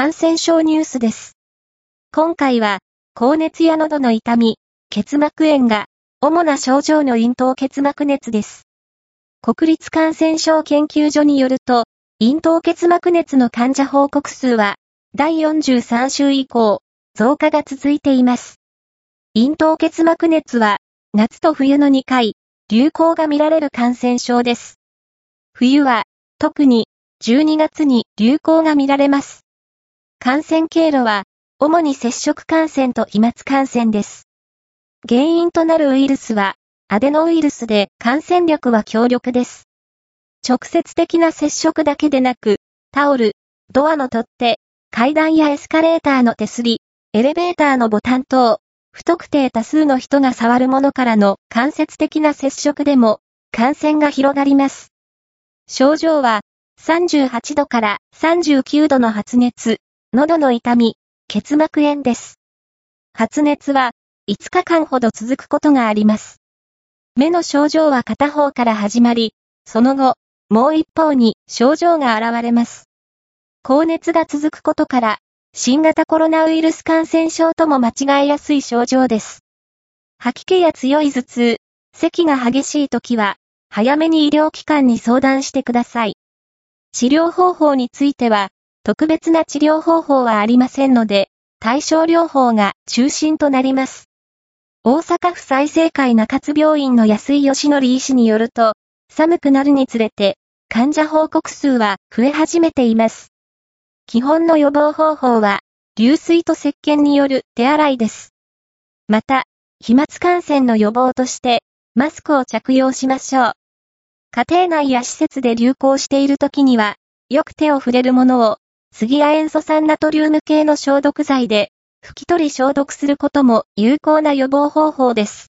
感染症ニュースです。今回は、高熱や喉の痛み、結膜炎が、主な症状の咽頭結膜熱です。国立感染症研究所によると、咽頭結膜熱の患者報告数は、第43週以降、増加が続いています。咽頭結膜熱は、夏と冬の2回、流行が見られる感染症です。冬は、特に、12月に流行が見られます。感染経路は、主に接触感染と飛沫感染です。原因となるウイルスは、アデノウイルスで感染力は強力です。直接的な接触だけでなく、タオル、ドアの取っ手、階段やエスカレーターの手すり、エレベーターのボタン等、不特定多数の人が触るものからの間接的な接触でも感染が広がります。症状は38度から39度の発熱、喉の痛み、結膜炎です。発熱は5日間ほど続くことがあります。目の症状は片方から始まり、その後、もう一方に症状が現れます。高熱が続くことから、新型コロナウイルス感染症とも間違えやすい症状です。吐き気や強い頭痛、咳が激しい時は、早めに医療機関に相談してください。治療方法については、特別な治療方法はありませんので、対症療法が中心となります。大阪府再生会中津病院の安井義則医師によると、寒くなるにつれて、患者報告数は増え始めています。基本の予防方法は、流水と石鹸による手洗いです。また、飛沫感染の予防として、マスクを着用しましょう。家庭内や施設で流行している時には、よく手を触れるものを、杉亜塩素酸ナトリウム系の消毒剤で、拭き取り消毒することも有効な予防方法です。